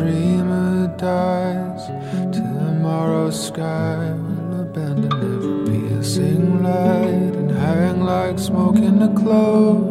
dreamer dies, tomorrow's sky will abandon every piercing light and hang like smoke in a clouds.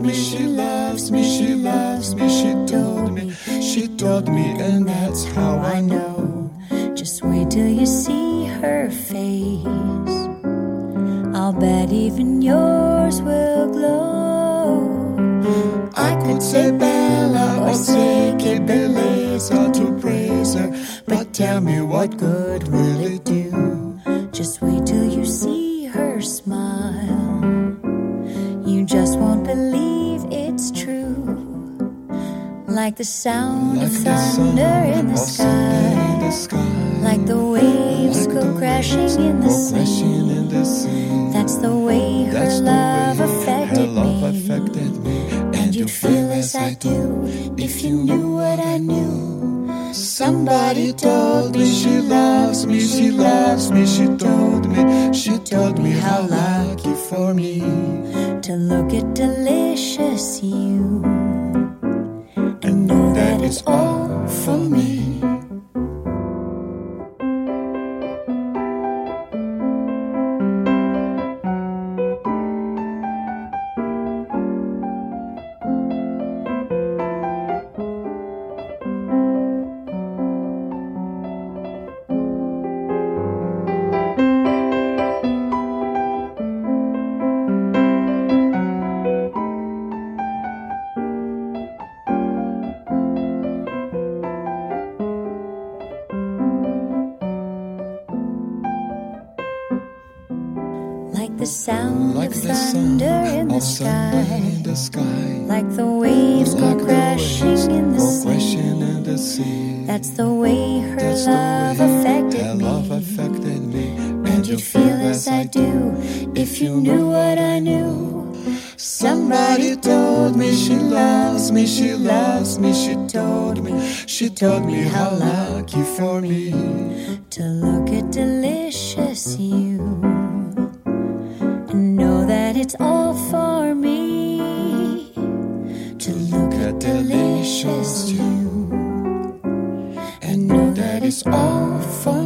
Me she loves me, she loves me, she told me, she told me, and that's how I know. Just wait till you see her face. I'll bet even yours will glow. I could say Bella or say que beleza to praise her, but tell me what good will it do? Like the sound Like of thunder sound in the thunder in the sky. sky, Like the waves like go the crashing waves in the go crashing sea. in the sea. That's the way her the love way affected her love me. affected me, And you'd feel as I do if you knew what I knew. Somebody told me she loves me, she loves me, she told me, she told me how lucky for me. to look at delicious you and it's all for me. That's the love way me. love affected me. And you'd feel as I do if you knew what I knew. Somebody told me she loves me, she loves me, she told me, she told me how lucky for me. to look at delicious you and know that it's all it's all for